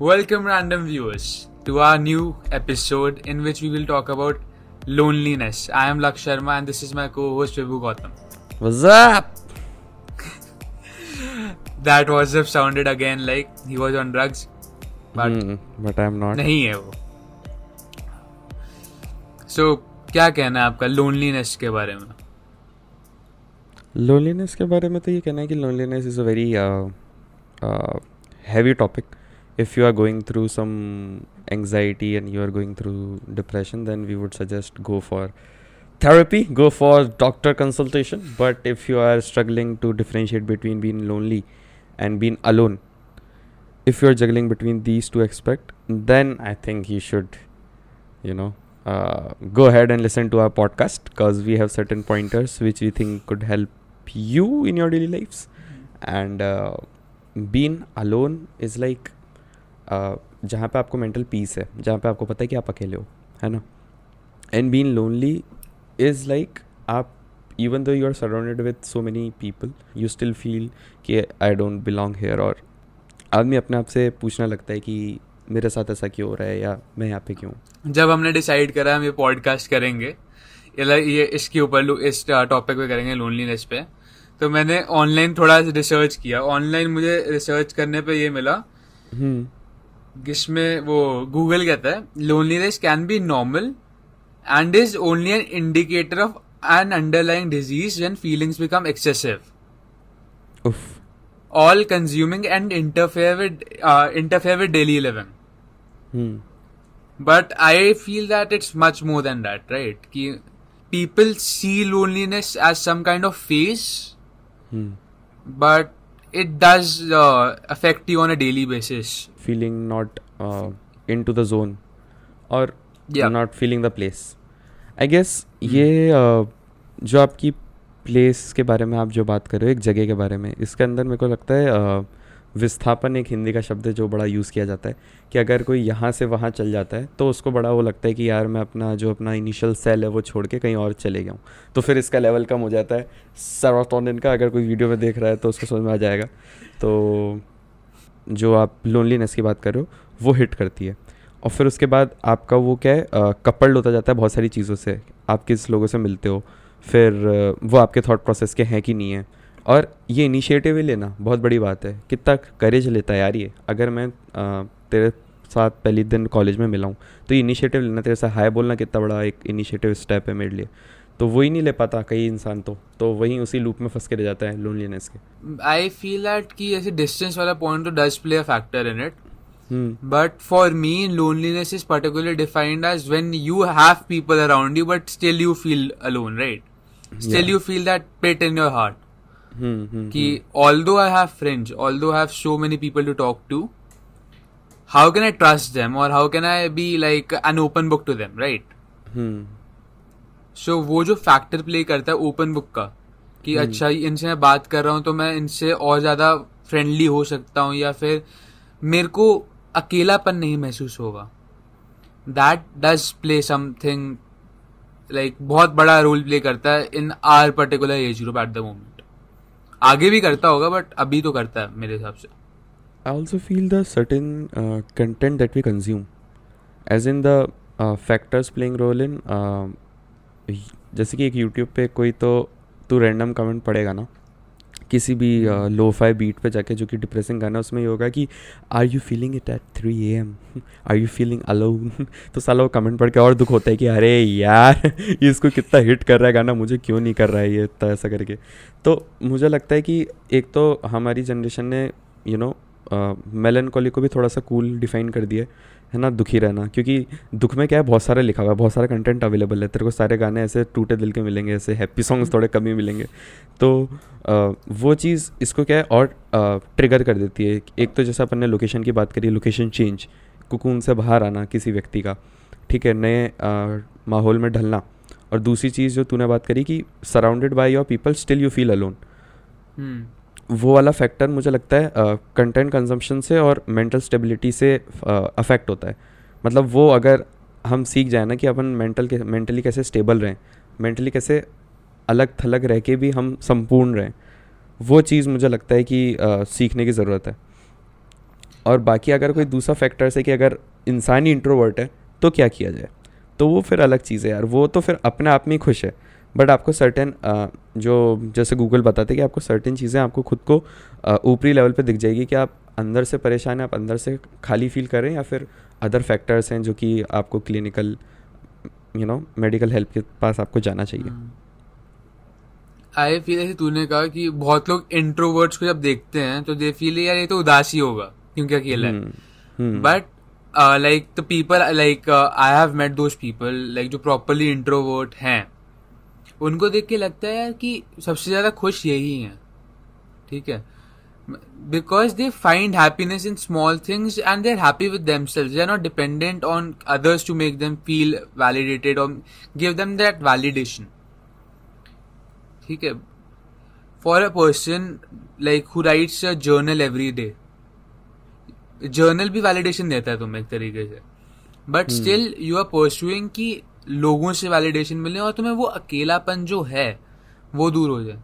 Welcome, random viewers, to our new episode in which we will talk about loneliness. I am Laksh Sharma and this is my co host Vibhu Gautam. What's up? That was up sounded again like he was on drugs, but Hmm, but I'm not. नहीं है वो सो क्या कहना है आपका loneliness के बारे में लोनलीनेस के बारे में तो ये कहना है कि loneliness is a very heavy topic if you are going through some anxiety and you are going through depression then we would suggest go for therapy go for doctor consultation. But if you are struggling to differentiate between being lonely and being alone if you are juggling between these two aspects then i think you should you know uh, go ahead and listen to our podcast because we have certain pointers which we think could help you in your daily lives. And uh, being alone is like जहाँ पे आपको mental peace है जहाँ पे आपको पता है कि आप अकेले हो है ना? And been lonely is like आप even though you are surrounded with so many people you still feel कि आई डोंट बिलोंग हेयर और आदमी अपने आप से पूछने लगता है कि मेरे साथ ऐसा क्यों हो रहा है या मैं यहाँ पे क्यों जब हमने डिसाइड करा हम ये पॉडकास्ट करेंगे ये इसके ऊपर लो- इस टॉपिक पे करेंगे लोनलीनेस पे। तो मैंने ऑनलाइन थोड़ा रिसर्च किया। ऑनलाइन मुझे रिसर्च करने पे ये मिला हम्म। जिसमें वो गूगल कहता है loneliness can be normal and is only an indicator of an underlying disease when feelings become excessive all consuming and interfere interfere with daily living but I feel that it's much more than that right कि people see loneliness as some kind of face but it does uh, affect you on a daily basis feeling not uh, into the zone or Yeah. not feeling the place I guess hmm. ये uh, जो आपकी place के बारे में आप जो बात कर रहे हो एक जगह के बारे में इसके अंदर मेरे को लगता है uh, विस्थापन एक हिंदी का शब्द है जो बड़ा यूज़ किया जाता है कि अगर कोई यहाँ से वहाँ चल जाता है तो उसको बड़ा वो लगता है कि यार मैं अपना, जो अपना इनिशियल सेल है वो छोड़ के कहीं और चले गया हूँ। तो फिर इसका लेवल कम हो जाता है। सेरोटोनिन का अगर कोई वीडियो में देख रहा है तो उसको समझ में आ जाएगा। तो जो आप लोनलीनेस की बात कर रहे हो, वो हिट करती है। और फिर उसके बाद आपका वो क्या है कपल्ड होता जाता है बहुत सारी चीज़ों से। आप किस लोगों से मिलते हो? फिर वो आपके थॉट प्रोसेस के हैं कि नहीं है? और ये इनिशिएटिव ही लेना बहुत बड़ी बात है। कितना करेज लेता है यार ये। अगर मैं तेरे साथ पहले दिन कॉलेज में मिला हूँ तो ये इनिशिएटिव लेना तेरे साथ। हाई बोलना कितना बड़ा एक इनिशिएटिव स्टेप है मेरे लिए। तो वही नहीं ले पाता कई इंसान तो। तो वही उसी लूप में फंस के रह जाता है लोनलीनेस के। आई फील दैट कि ऐसे डिस्टेंस वाला पॉइंट तो does play a factor in it but for me loneliness is particular defined as when you have people around you but still you feel alone right still you feel that pit in your heart Ki, although I have friends, although I have so many people to talk to, how can I trust them or how can I be like an open book to them, right? Hmm so वो जो factor play करता है open book का कि hmm. अच्छा इनसे मैं बात कर रहा हूँ तो मैं इनसे और ज़्यादा फ्रेंडली हो सकता हूँ या फिर मेरे को अकेलापन नहीं महसूस होगा that does play something like बहुत बड़ा रोल प्ले करता है in our particular age group at the moment आगे भी करता होगा बट अभी तो करता है मेरे हिसाब से। I also feel the certain content that we consume as in the factors playing role in जैसे कि एक यूट्यूब पे कोई तो तू रैंडम कमेंट पड़ेगा ना किसी भी लो फाई बीट पे जाके जो कि डिप्रेसिंग गाना उसमें ये होगा कि are you feeling it at three A M are you feeling alone तो साला वो कमेंट पढ़ के और दुख होता है कि, अरे यार, ये इसको कितना हिट कर रहा है गाना, मुझे क्यों नहीं कर रहा है ये इतना ऐसा करके? तो मुझे लगता है कि एक तो हमारी जनरेशन ने यू नो मेलनकॉली को भी थोड़ा सा कूल डिफाइन कर दिया है ना दुखी रहना। क्योंकि दुख में क्या है बहुत सारा लिखा हुआ है बहुत सारा कंटेंट अवेलेबल है। तेरे को सारे गाने ऐसे टूटे दिल के मिलेंगे ऐसे हैप्पी सॉन्ग्स थोड़े कम ही मिलेंगे। तो अ, वो चीज़ इसको क्या है और आ, ट्रिगर कर देती है। एक तो जैसे अपन ने लोकेशन की बात करी लोकेशन चेंज कुकून से बाहर आना किसी व्यक्ति का ठीक है नए माहौल में ढलना। और दूसरी चीज़ जो तूने बात करी कि surrounded by your people still you feel alone hmm. वो वाला फैक्टर मुझे लगता है कंटेंट कंजम्पशन से और मेंटल स्टेबिलिटी से अफेक्ट होता है। मतलब वो अगर हम सीख जाए ना कि अपन मेंटल के मेंटली कैसे स्टेबल रहें मेंटली कैसे अलग थलग रह के भी हम संपूर्ण रहें वो चीज़ मुझे लगता है कि अ, सीखने की ज़रूरत है। और बाकी अगर कोई दूसरा फैक्टर्स है कि अगर इंसान ही इंट्रोवर्ट है तो क्या किया जाए? तो वो फिर अलग चीज़ है यार वो तो फिर अपने आप में ही खुश है। बट आपको सर्टेन जो जैसे गूगल बताते हैं कि आपको सर्टेन चीज़ें आपको खुद को ऊपरी लेवल पे दिख जाएगी कि आप अंदर से परेशान हैं आप अंदर से खाली फील कर रहे हैं या फिर अदर फैक्टर्स हैं जो कि आपको clinical you know medical help के पास आपको जाना चाहिए। आई फील ऐसे तूने कहा कि बहुत लोग इंट्रोवर्ट्स को जब देखते हैं तो दे फील यार ये तो उदासी होगा क्योंकि अकेला है? But like the people like I have met those people like जो प्रॉपरली इंट्रोवर्ट हैं। उनको देख के लगता है कि सबसे ज़्यादा खुश यही है। ठीक है? Because they find happiness in small things and they're happy with they are not dependent on others to make them feel validated और गिव देम दैट वैलिडेशन ठीक है? For a person like who writes a journal every day journal भी validation देता है तुम्हें एक तरीके से। But still you are pursuing की लोगों से वैलिडेशन मिले और तुम्हें वो अकेलापन जो है वो दूर हो जाए।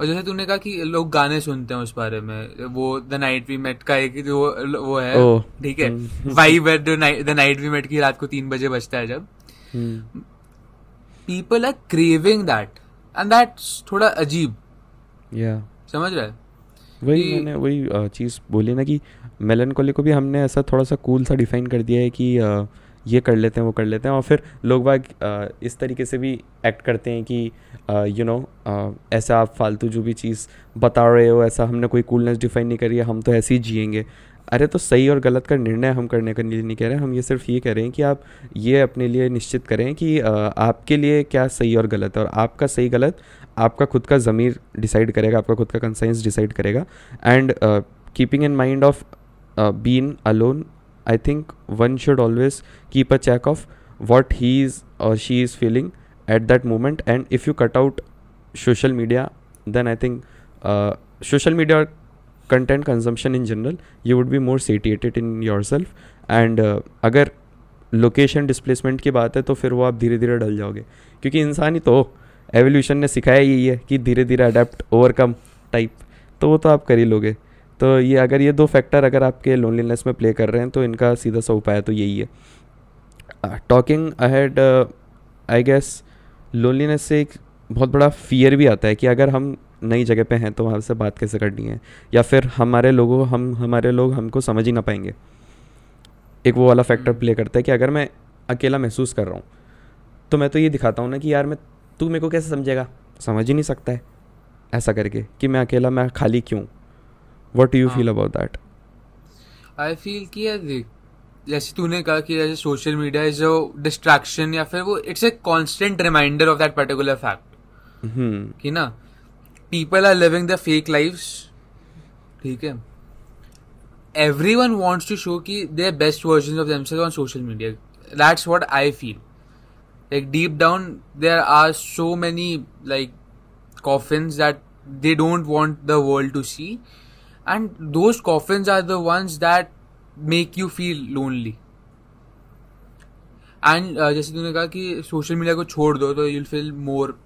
और जैसे तूने कहा कि लोग गाने सुनते हैं उस बारे में वो द नाइट वी मेट का एक जो वो है ठीक है? Vibe at the night we met की रात को तीन बजे बजता है जब। People are craving that and that थोड़ा अजीब। या समझ रहा है? वही मैंने वही चीज़ बोली ना कि मेलनकोली को भी हमने ऐसा थोड़ा सा कूल सा डिफाइन कर दिया है कि ये कर लेते हैं, वो कर लेते हैं और फिर लोग बाग इस तरीके से भी एक्ट करते हैं कि यू नो ऐसा आप फालतू जो भी चीज़ बता रहे हो, ऐसा हमने कोई कूलनेस डिफाइन नहीं करी है, हम तो ऐसे ही जिएँगे। अरे तो सही और गलत का निर्णय हम करने के लिए नहीं कह रहे हम ये सिर्फ़ ये कह रहे हैं कि आप ये अपने लिए निश्चित करें कि आपके लिए क्या सही और गलत है और आपका सही गलत आपका खुद का ज़मीर डिसाइड करेगा, आपका खुद का कंसाइंस डिसाइड करेगा। And keeping in mind of been alone I think one should always keep a check of what he is और she is feeling at that moment and if you cut out social media then I think social media content consumption in general you would be more satiated in your self and अगर location displacement की बात है तो फिर वो आप धीरे धीरे डल जाओगे। क्योंकि इंसान ही तो एवोल्यूशन ने सिखाया यही है कि धीरे धीरे अडेप्ट ओवरकम टाइप तो वो तो आप कर ही लोगे। तो ये अगर ये दो फैक्टर अगर आपके लोनलीनेस में प्ले कर रहे हैं तो इनका सीधा सा उपाय तो यही है। Talking ahead I guess loneliness से एक बहुत बड़ा फियर भी आता है कि अगर हम नई जगह पे हैं तो वहाँ से बात कैसे करनी है? या फिर हमारे लोगों हम हमारे लोग हमको समझ ही ना पाएँगे। एक वो वाला फैक्टर प्ले हम्म। करता है कि अगर मैं अकेला महसूस कर रहा हूँ तो मैं तो ये दिखाता हूँ ना कि यार मैं तू मेरे को कैसे समझेगा? समझ ही नहीं सकता है ऐसा करके कि मैं अकेला मैं खाली क्यों? What you feel about that I feel कि यार देख जैसे तूने कहा कि जैसे social media is a distraction या फिर वो it's a constant reminder of that particular fact कि ना people are living the fake lifes ठीक है? Everyone wants to show की their best version of themselves on social media that's what I feel like deep down there are so many like coffins that they don't want the world to see. And those coffins are the ones that make you feel lonely and uh, जैसे तूने कहा कि social media को छोड़ दो तो you'll feel more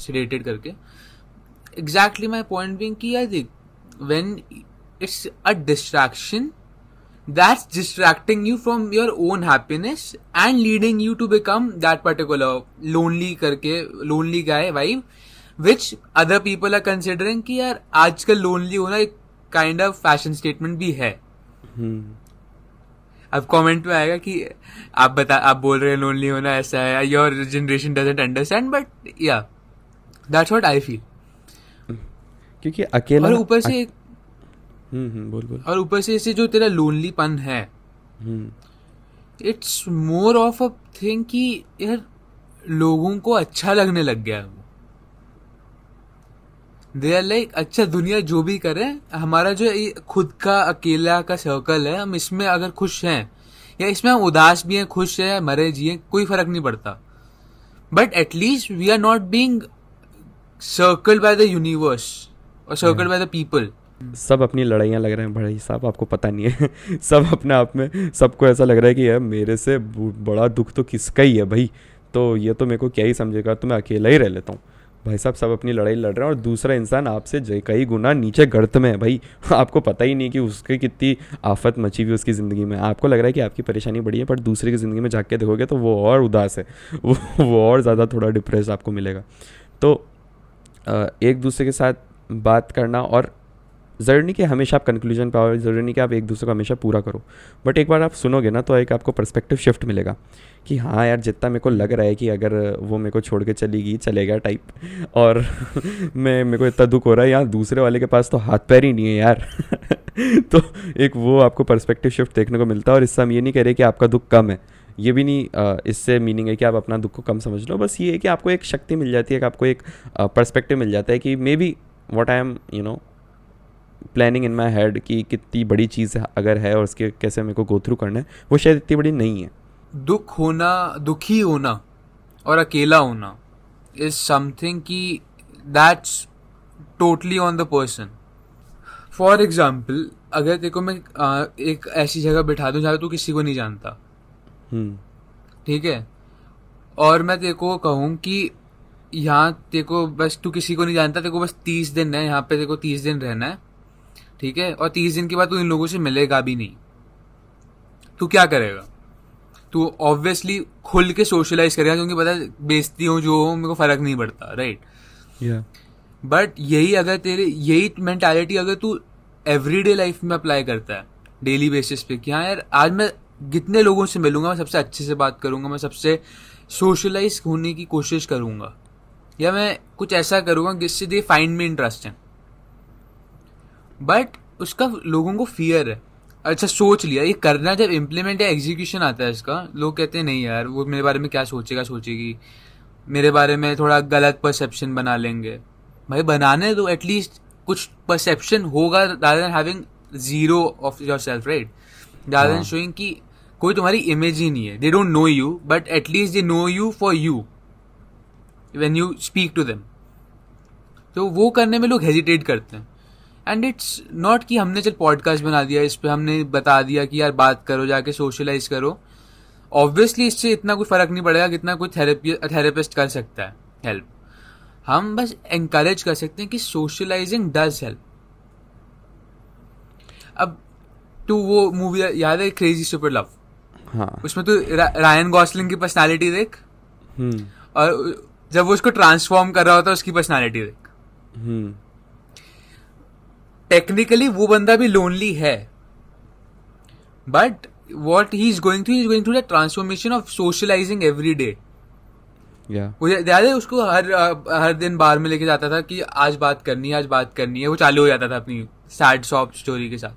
sedated करके exactly my point being कि यार देख when it's a distraction that's distracting you from your own happiness and leading you to become that particular lonely करके lonely guy vibe which other people are considering कि यार आजकल lonely होना एक kind of fashion statement भी है। Hmm. अब comment में आएगा कि आप बता आप बोल रहे हैं लोनली होना ऐसा है your generation doesn't understand but yeah that's what I feel क्योंकि अकेला और ऊपर से एक हम्म, हम्म बोल बोल। और ऊपर से इसे जो तेरा लोनली पन है it's more of a thing कि यार लोगों को अच्छा लगने लग गया। दे आर लाइक अच्छा दुनिया जो भी करे, हमारा जो खुद का, अकेला का सर्कल है, हम इसमें अगर खुश हैं, या इसमें हम उदास भी हैं, खुश है, मरे जिए कोई फ़र्क नहीं पड़ता. But at least we are not being circle by the universe और सर्कल बाय द पीपल सब अपनी लड़ाइयाँ लग रहे हैं भाई साहब, आपको पता नहीं है। सब अपने आप में, सबको ऐसा लग रहा है कि यार, मेरे से बड़ा दुख तो किसका ही है भाई? तो ये तो मेरे को क्या ही समझेगा तो मैं अकेला ही रह लेता हूँ। भाई साहब, सब अपनी लड़ाई लड़ रहे हैं और दूसरा इंसान आपसे कई गुना नीचे गर्त में है भाई। आपको पता ही नहीं कि उसके कितनी आफत मची हुई उसकी ज़िंदगी में। आपको लग रहा है कि आपकी परेशानी बड़ी है, पर दूसरे की ज़िंदगी में जाके देखोगे तो वो और उदास है। वो वो और ज़्यादा थोड़ा डिप्रेस आपको मिलेगा। तो एक दूसरे के साथ बात करना और ज़रूरी नहीं कि हमेशा आप कंक्लूजन पाओ ज़रूरी नहीं कि आप एक दूसरे को हमेशा पूरा करो। बट एक बार आप सुनोगे ना तो एक आपको पर्सपेक्टिव शिफ्ट मिलेगा कि हाँ यार, जितना मेरे को लग रहा है कि अगर वो मेरे को छोड़ के चली गई चलेगा टाइप और मैं, मेरे को इतना दुख हो रहा है यार दूसरे वाले के पास तो हाथ पैर ही नहीं है यार। तो एक वो आपको पर्सपेक्टिव शिफ्ट देखने को मिलता है, और इससे हम ये नहीं कह रहे कि आपका दुख कम है। ये भी नहीं इससे मीनिंग है कि आप अपना दुख को कम समझ लो। बस ये है कि आपको एक शक्ति मिल जाती है कि आपको एक पर्सपेक्टिव मिल जाता है कि maybe what I am you know planning in my head कि कितनी बड़ी चीज़ अगर है और उसके कैसे मेरे को गो थ्रू करना है वो शायद इतनी बड़ी नहीं है। दुख होना दुखी होना और अकेला होना इज़ समथिंग की that's totally on the person for example अगर देखो मैं आ, एक ऐसी जगह बिठा दूँ जहाँ तू किसी को नहीं जानता। हम्म। ठीक है? और मैं तेरे को कहूँ कि यहाँ तेरे को बस तू किसी को नहीं जानता तेरे को बस तीस दिन है यहाँ पे तेरे को तीस दिन रहना है। ठीक है? और तीस दिन के बाद तू इन लोगों से मिलेगा भी नहीं। तू क्या करेगा? तू ऑब्वियसली खुल के सोशलाइज करेगा क्योंकि पता बेचती हूँ जो हो मेरे को फ़र्क नहीं पड़ता राइट बट यही अगर तेरे यही मेंटालिटी अगर तू एवरीडे लाइफ में अप्लाई करता है डेली बेसिस पे कि हाँ यार आज मैं कितने लोगों से मिलूँगा मैं सबसे अच्छे से बात करूँगा मैं सबसे सोशलाइज होने की कोशिश करूँगा। या मैं कुछ ऐसा करूँगा जिससे दे फाइंड में इंटरेस्ट इंटरेस्टिंग बट उसका लोगों को फियर है। अच्छा सोच लिया। ये करना जब इम्प्लीमेंट या एग्जीक्यूशन आता है इसका लोग कहते हैं नहीं यार वो मेरे बारे में क्या सोचेगा सोचेगी। मेरे बारे में थोड़ा गलत परसेप्शन बना लेंगे। भाई बनाने दो एटलीस्ट कुछ परसेप्शन होगा rather than having zero of your self right rather than showing कि कोई तुम्हारी इमेज ही नहीं है। They don't know you but at least they know you for you when you speak to them तो वो करने में लोग हेजिटेट करते हैं। एंड इट्स नॉट कि हमने चल पॉडकास्ट बना दिया इस पर हमने बता दिया कि यार बात करो जाके सोशलाइज करो। ऑब्वियसली इससे इतना कोई फ़र्क नहीं पड़ेगा कितना कोई थेरेपी थेरेपिस्ट कर सकता है हेल्प हम बस एंकरेज कर सकते हैं कि सोशलाइजिंग डज हेल्प अब टू वो मूवी याद है क्रेजी सुपर लव हाँ। उसमें तू रायन गॉसलिंग की पर्सनालिटी देख? हम्म। और जब वो उसको ट्रांसफॉर्म कर रहा होता है उसकी पर्सनालिटी देख। हम्म। टेक्निकली वो बंदा भी लोनली है. But what he is going through is going through the transformation of socializing every day याद है उसको हर हर दिन बार में लेके जाता था कि आज बात करनी है आज बात करनी है वो चालू हो जाता था अपनी सैड शॉप स्टोरी के साथ.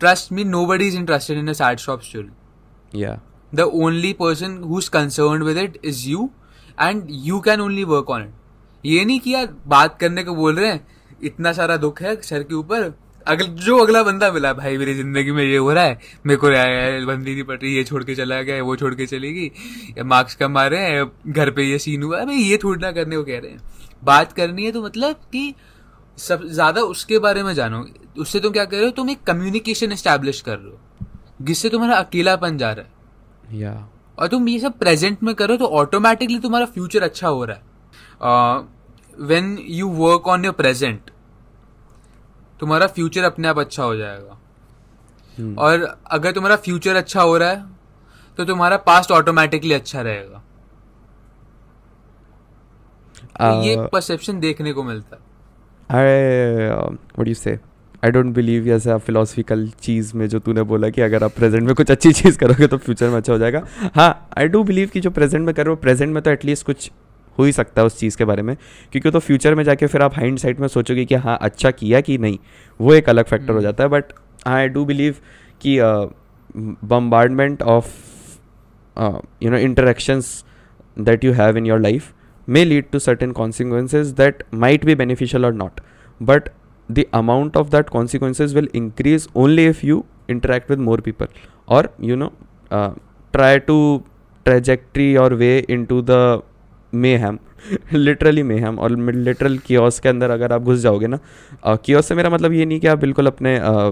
Trust me nobody is interested in a sad shop story the only person who is concern with it is you and you can only work on it ये नहीं कि यार बात करने को बोल रहे हैं इतना सारा दुख है सर के ऊपर। अगल जो अगला बंदा मिला भाई मेरी ज़िंदगी में ये हो रहा है। मेरे को बंदी नहीं पड़ रही ये छोड़ के चला गया वो छोड़ के चलेगी। मार्क्स कम आ रहे हैं घर पे ये सीन हुआ भाई ये थोड़ी ना करने को कह रहे हैं। बात करनी है तो मतलब कि सब ज़्यादा उसके बारे में जानो। उससे तुम क्या कर रहे हो तुम एक कम्युनिकेशन स्टैब्लिश कर रहे हो जिससे तुम्हारा अकेलापन जा रहा है। या। और तुम ये सब प्रेजेंट में करो तो ऑटोमेटिकली तुम्हारा फ्यूचर अच्छा हो रहा है। When you work on your present तुम्हारा फ्यूचर अपने आप अच्छा हो जाएगा। Hmm. और अगर तुम्हारा फ्यूचर अच्छा हो रहा है तो तुम्हारा पास्ट ऑटोमेटिकली अच्छा रहेगा। uh, ये परसेप्शन देखने को मिलता है। What you say I don't believe ऐसा फिलोसफिकल चीज़ में जो तूने बोला कि अगर आप प्रेजेंट में कुछ अच्छी चीज़ करोगे तो फ्यूचर में अच्छा हो जाएगा। हाँ आई डू बिलीव कि जो प्रेजेंट में करो प्रेजेंट में तो एटलीस्ट कुछ हो ही सकता है उस चीज़ के बारे में क्योंकि तो फ्यूचर में जाके फिर आप हाइंड साइड में सोचोगे कि हाँ अच्छा किया कि नहीं वो एक अलग फैक्टर हो हम्म। जाता है बट आई डू बिलीव कि bombardment of you know interactions that you have in your life may lead to certain consequences that might भी बेनिफिशियल और not but the amount of that consequences will increase only if you interact with more people और you know try to trajectory और way into the mayhem. Literally mayhem और literal chaos के अंदर अगर आप घुस जाओगे ना कियोस से मेरा मतलब ये नहीं कि आप बिल्कुल अपने आ,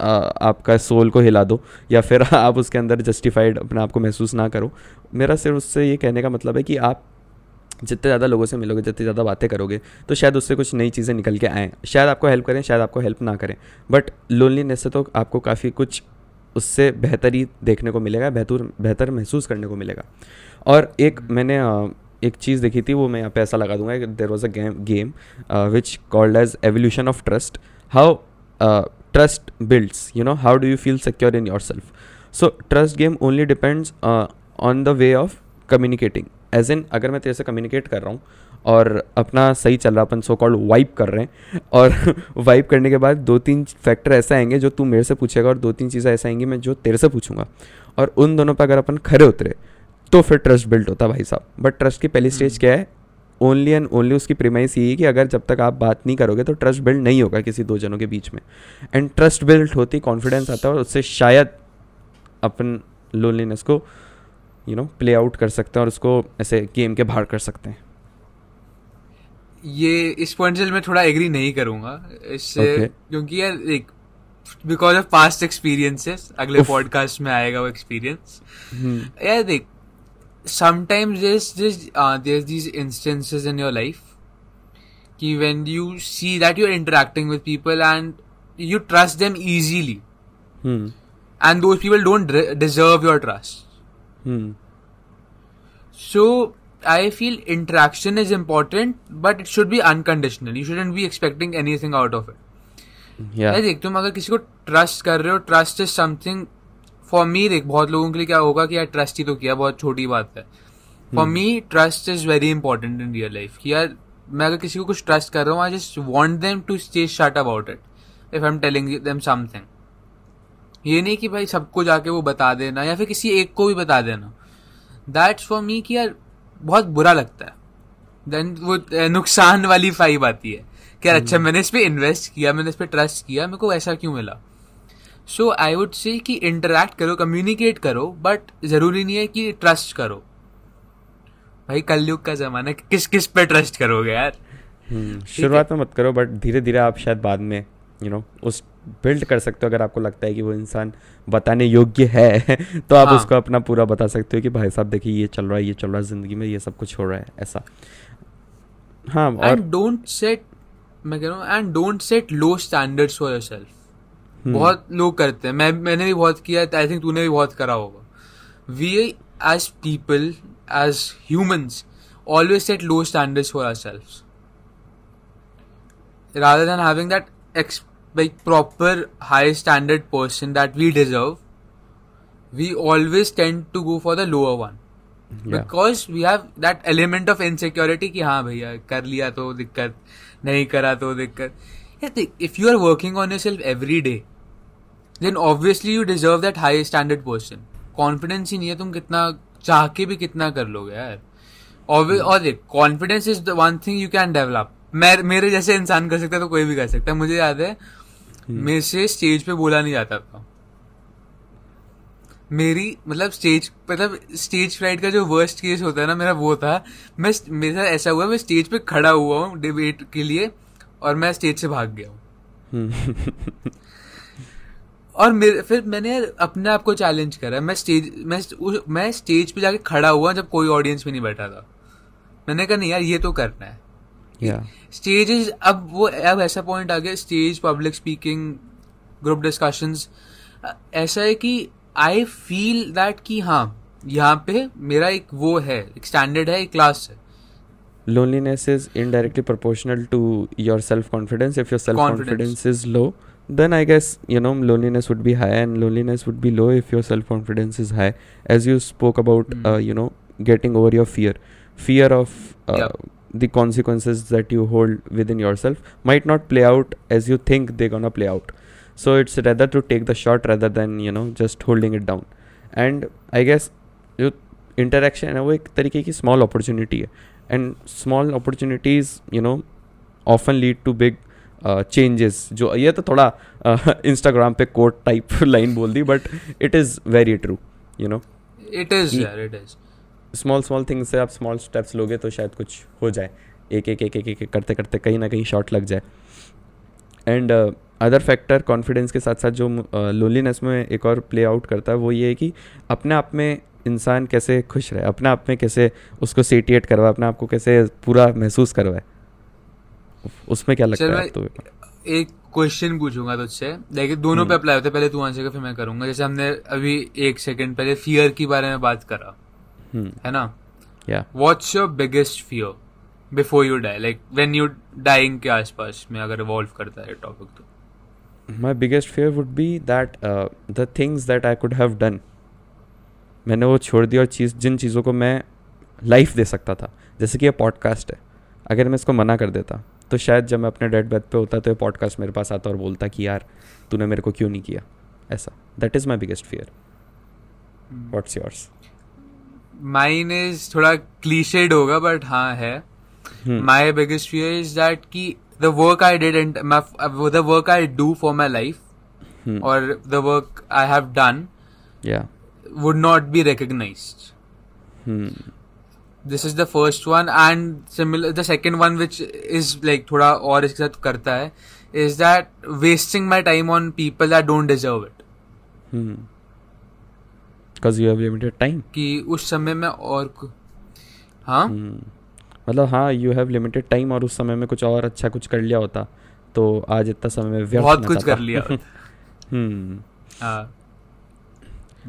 आ, आपका सोल को हिला दो या फिर आप उसके अंदर जस्टिफाइड अपने आप को महसूस ना करो। मेरा सिर्फ़ उससे ये कहने का मतलब है कि आप जितने ज़्यादा लोगों से मिलोगे जितनी ज़्यादा बातें करोगे तो शायद उससे कुछ नई चीज़ें निकल के आएँ। शायद आपको हेल्प करें शायद आपको हेल्प ना करें। बट लोनलीनेस से तो आपको काफ़ी कुछ उससे बेहतर ही देखने को मिलेगा बेहतर बेहतर महसूस करने को मिलेगा। और एक मैंने एक चीज़ देखी थी, वो मैं यहाँ पे ऐसा लगा दूँगा there was a game game which called as evolution of trust how trust builds you know how do you feel secure in your self so trust game only depends on the way of communicating as in अगर मैं तेरे से communicate कर रहा हूँ, और अपना सही चल रहा अपन सो कॉल्ड वाइप कर रहे हैं, और वाइप करने के बाद दो तीन फैक्टर ऐसे आएँगे जो तू मेरे से पूछेगा, और दो तीन चीज़ें ऐसे आएँगी मैं जो तेरे से पूछूँगा। और उन दोनों पर अगर अपन खड़े उतरे तो फिर ट्रस्ट बिल्ड होता भाई साहब। बट ट्रस्ट की पहली स्टेज हम्म। क्या है? ओनली एंड ओनली उसकी प्रीमाइस यही है कि अगर जब तक आप बात नहीं करोगे तो ट्रस्ट बिल्ड नहीं होगा किसी दो जनों के बीच में। एंड ट्रस्ट बिल्ड होती कॉन्फिडेंस आता है और उससे शायद अपन लोनलीनेस को यू नो प्ले आउट कर सकते हैं और उसको ऐसे गेम के बाहर कर सकते हैं। ये इस पॉइंट से मैं थोड़ा एग्री नहीं करूँगा। इससे okay. क्योंकि यार एक बिकॉज़ ऑफ़ पास्ट एक्सपीरियंसेस अगले पॉडकास्ट में आएगा वो एक्सपीरियंस hmm. यार देख sometimes there's this uh, there's these instances in your life ki when you see that you're interacting with people and you trust them easily hmm. and those people don't re- deserve your trust hmm. so i feel interaction is important but it should be unconditional you shouldn't be expecting anything out of it yeah. देख तुम अगर किसी को trust कर रहे हो trust is something for me देख बहुत लोगों के लिए क्या होगा कि यार ट्रस्ट ही तो किया बहुत छोटी बात है। For me trust is very important in real life कि यार मैं अगर किसी को कुछ ट्रस्ट कर रहा हूँ I just want them to stay shut about it if I am telling them something ये नहीं कि भाई सबको जाके वो बता देना या फिर किसी एक को भी बता देना। दैट्स फॉर मी कि यार बहुत बुरा लगता है। देन वो नुकसान वाली फाइव आती है कि यार अच्छा hmm. मैंने इस पर इन्वेस्ट किया मैंने इस पर ट्रस्ट किया मेरे को ऐसा क्यों मिला? सो आई वुड से कि इंटरेक्ट करो कम्युनिकेट करो बट ज़रूरी नहीं है कि ट्रस्ट करो। भाई कलयुग का जमाना किस किस पे ट्रस्ट करोगे यार? हम्म, शुरुआत में मत करो बट धीरे धीरे आप शायद बाद में यू you नो know, उस बिल्ड कर सकते हो। अगर आपको लगता है कि वो इंसान बताने योग्य है तो आप हाँ. उसको अपना पूरा बता सकते हो कि भाई साहब देखिए ये चल रहा है ये चल रहा है ज़िंदगी में ये सब कुछ हो रहा है ऐसा। हाँ और डोंट सेट मैं कह रहा हूँ and don't set low standards for yourself Hmm. Hmm. बहुत लोग करते हैं। मैं मैंने भी बहुत किया आई थिंक तूने भी बहुत करा होगा। We as people as humans always set low standards for our self rather than having that ex like proper high standard person that we deserve we always tend to go for the lower one because we have that element of insecurity कि हाँ भैया कर लिया तो दिक्कत नहीं करा तो दिक्कत। If you are working on yourself every day then obviously you deserve that high standard person confidence ही नहीं है तुम कितना चाह के भी कितना कर लोगे यार और देख confidence is the one thing you can develop मैं मेरे जैसे इंसान कर सकता है तो कोई भी कर सकता है मुझे याद है. मेरे से स्टेज पे बोला नहीं जाता था मेरी मतलब स्टेज मतलब स्टेज फ्राइट का जो वर्स्ट केस होता है ना मेरा वो था मैं मेरे साथ ऐसा हुआ मैं स्टेज पे खड़ा हुआ हूँ डिबेट के लिए और मैं स्टेज से भाग गया हूँ। hmm. और मेरे फिर मैंने अपने आप को चैलेंज करा। मैं स्टेज मैं मैं स्टेज पे जाके खड़ा हुआ जब कोई ऑडियंस में नहीं बैठा था। मैंने कहा नहीं यार ये तो करना है। स्टेज इज़ अब वो अब ऐसा पॉइंट आ गया stage public speaking group discussions ऐसा है कि आई फील दैट कि हाँ यहाँ पे मेरा एक वो है एक स्टैंडर्ड है एक क्लास है। loneliness is indirectly proportional to your self confidence if your self confidence is low then I guess you know loneliness would be high and loneliness would be low if your self confidence is high. As you spoke about, mm. uh, you know, getting over your fear, fear of uh, yeah. the consequences that you hold within yourself might not play out as you think they're gonna play out. So it's rather to take the shot rather than you know just holding it down. And I guess जो interaction है वो एक तरीके की small opportunity है And small opportunities you know often lead to big changes जो ये तो थोड़ा इंस्टाग्राम पे कोट टाइप लाइन बोल दी but it is very true you know it is it is small small things से आप स्मॉल स्टेप्स लोगे तो शायद कुछ हो जाए। एक एक एक एक एक करते करते कहीं ना कहीं शॉर्ट लग जाए। एंड अदर फैक्टर कॉन्फिडेंस के साथ साथ जो लोनलीनेस uh, में एक और प्ले आउट करता है वो ये है कि अपने आप में इंसान कैसे खुश रहे अपने आप में कैसे उसको सेटिएट करवाए अपने आप को कैसे पूरा महसूस करवाए? उसमें क्या लगता है तो एक क्वेश्चन पूछूँगा तुझसे। लेकिन दोनों पे अप्लाई होता है। पहले तू आंसर कर फिर मैं करूँगा। जैसे हमने अभी एक सेकंड पहले फियर के बारे में बात करा हम्म। है ना? या what's your biggest fear before you die like when you dying के आसपास में अगर इवॉल्व करता है टॉपिक तो। My biggest fear would be that uh, the things that I could have done मैंने वो छोड़ दिया और चीज़ जिन चीज़ों को मैं लाइफ दे सकता था। जैसे कि ये पॉडकास्ट है। अगर मैं इसको मना कर देता तो शायद जब मैं अपने डेड बेड पे होता तो ये पॉडकास्ट मेरे पास आता और बोलता कि यार तूने मेरे को क्यों नहीं किया? ऐसा। That is my biggest fear what's yours mine is थोड़ा क्लीशेड होगा बट हाँ है. My biggest fear is that कि the work I did and the work I do for my life. और the work I have done या would not be recognized. Hmm. This is the first one, and similar. The second one, which is like थोड़ा और इसके साथ करता है, is that wasting my time on people that don't deserve it. Because you have limited time कि उस समय में और हाँ Hmm. मतलब हाँ यू हैव लिमिटेड टाइम और उस समय में कुछ और अच्छा कुछ कर लिया होता तो आज इतना समय में व्यर्थ बहुत कुछ कर लिया हम्म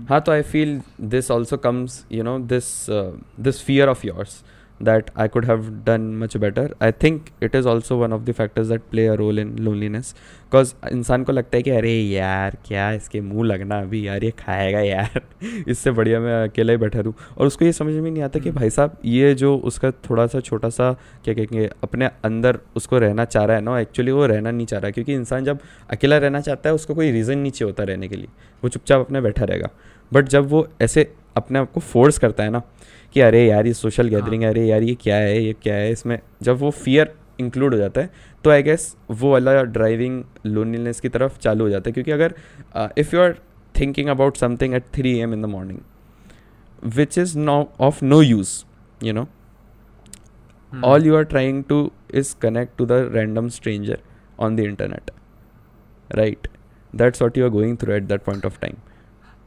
how do i feel this also comes you know this uh, this fear of yours? That I could have done much better I think it is also one of the factors that play a role in loneliness because इंसान को लगता है कि अरे यार क्या इसके मुँह लगना अभी? यार ये खाएगा यार। इससे बढ़िया मैं अकेला ही बैठा रहूँ। और उसको ये समझ में नहीं आता कि भाई साहब ये जो उसका थोड़ा सा छोटा सा क्या कहेंगे अपने अंदर उसको रहना चाह रहा है ना एक्चुअली वो रहना नहीं चाह रहा। क्योंकि इंसान जब अकेला रहना चाहता है उसको कोई रीज़न नहीं चाहिए होता रहने के लिए। वो चुपचाप अपने बैठा रहेगा। बट जब वो ऐसे अपने आप को फोर्स करता है ना कि अरे यार ये सोशल गैदरिंग है अरे यार ये क्या है ये क्या है? इसमें जब वो फियर इंक्लूड हो जाता है तो आई गेस वो वाला ड्राइविंग लोनलीनेस की तरफ़ चालू हो जाता है। क्योंकि अगर if you are thinking about something at three AM in the morning which is no of no use you know all you are trying to is connect to the random stranger on the internet right? That's what you are going through at that point of time.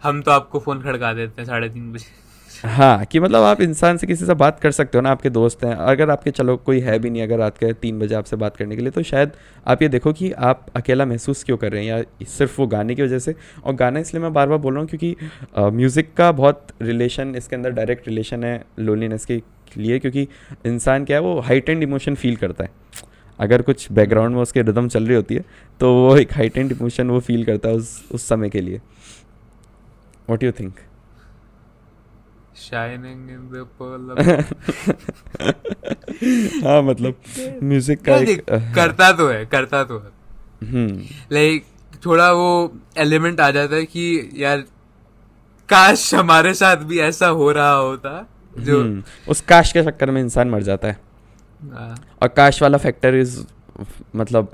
हम तो आपको phone खड़का देते हैं साढ़े तीन बजे। हाँ कि मतलब आप इंसान से किसी से बात कर सकते हो ना, आपके दोस्त हैं। अगर आपके, चलो, कोई है भी नहीं, अगर रात के तीन बजे आपसे बात करने के लिए तो शायद आप ये देखो कि आप अकेला महसूस क्यों कर रहे हैं, या सिर्फ़ वो गाने की वजह से। और गाना इसलिए मैं बार बार बोल रहा हूँ क्योंकि म्यूज़िक का बहुत रिलेशन इसके अंदर डायरेक्ट रिलेशन है लोनलीनेस के लिए, क्योंकि इंसान क्या है, वो हाइट एंड इमोशन फील करता है। अगर कुछ बैकग्राउंड में उसके रिदम चल रही होती है तो वो एक हाइट एंड इमोशन वो फील करता है उस उस समय के लिए। What you think shining in the हाँ मतलब म्यूज़िक का एक करता तो है करता तो है। हम्म। लाइक थोड़ा वो एलिमेंट आ जाता है कि यार काश हमारे साथ भी ऐसा हो रहा होता जो हम्म, उस काश के चक्कर में इंसान मर जाता है। हाँ, और काश वाला फैक्टर इज़ मतलब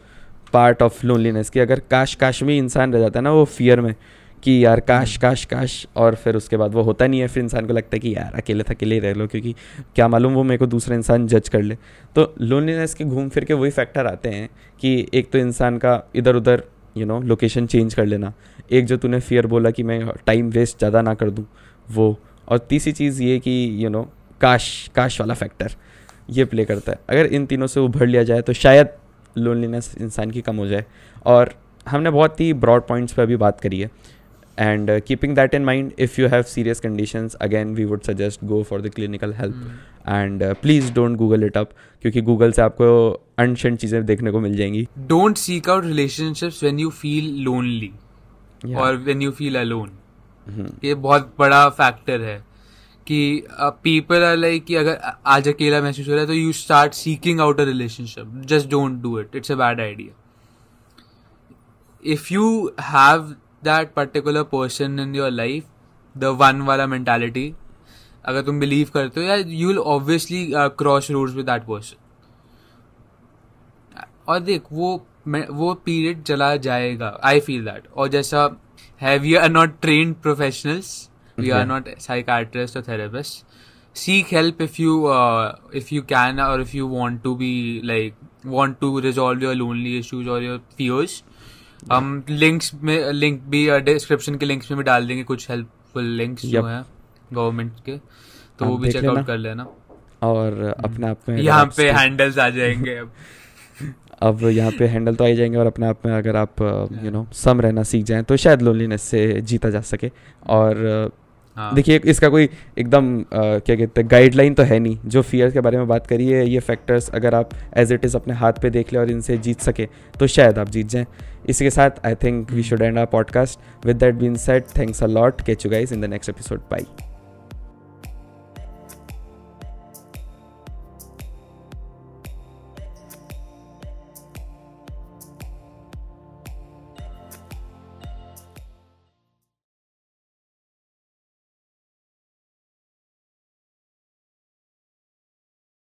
पार्ट ऑफ़ लोनलीनेस कि अगर काश काश में इंसान रह जाता है ना वो फियर में कि यार काश काश काश, और फिर उसके बाद वो होता नहीं है, फिर इंसान को लगता है कि यार अकेले था अकेले ही रह लो, क्योंकि क्या मालूम वो मेरे को दूसरा इंसान जज कर ले। तो लोनलीनेस के घूम फिर के वही फैक्टर आते हैं कि एक तो इंसान का इधर उधर यू नो लोकेशन चेंज कर लेना। एक जो तूने फियर बोला कि मैं टाइम वेस्ट ज़्यादा ना कर दूँ, वो। और तीसरी चीज़ ये कि यू नो काश काश वाला फैक्टर ये प्ले करता है। अगर इन तीनों से उभर लिया जाए तो शायद लोनलीनेस इंसान की कम हो जाए। और हमने बहुत ही ब्रॉड पॉइंट्स पर अभी बात करी है। And keeping that in mind if you have serious conditions again we would suggest go for the clinical help and please don't Google it up क्योंकि गूगल से आपको अनशन चीज़ें देखने को मिल जाएँगी। Don't seek out relationships when you feel lonely. और व्हेन यू फील अलोन ये बहुत बड़ा फैक्टर है कि पीपल आर लाइक कि अगर आज अकेला महसूस हो रहा है तो you start seeking out a relationship just don't do it it's a bad idea if you have that particular person in your life the one वाला मेंटालिटी अगर तुम बिलीव करते हो या you will obviously cross roads with that person और देख वो वो पीरियड चला जाएगा आई फील दैट और जैसा है we are not trained professionals we are not psychiatrist और therapist seek help if you uh, if you can or if you want to be like want to resolve your lonely issues or your fears. हम links में link भी description के links में भी डाल देंगे कुछ हेल्पफुल लिंक्स जो. हैं गवर्नमेंट के तो वो भी चेकआउट कर लेना। और अपने आप में यहाँ पे हैंडल्स आ जाएँगे अब। अब यहाँ पे हैंडल तो आ ही जाएँगे और अपने आप में अगर आप यू नो सम रहना सीख जाएँ तो शायद लोनलीनेस से जीता जा सके। और uh, हाँ। देखिए इसका कोई एकदम क्या कहते हैं गाइडलाइन तो है नहीं। जो फियर्स के बारे में बात करी है ये फैक्टर्स अगर आप एज इट इज़ अपने हाथ पे देख लें और इनसे जीत सके तो शायद आप जीत जाएँ। इसके साथ I think we should end our podcast with that been set thanks a lot catch you guys in the next episode bye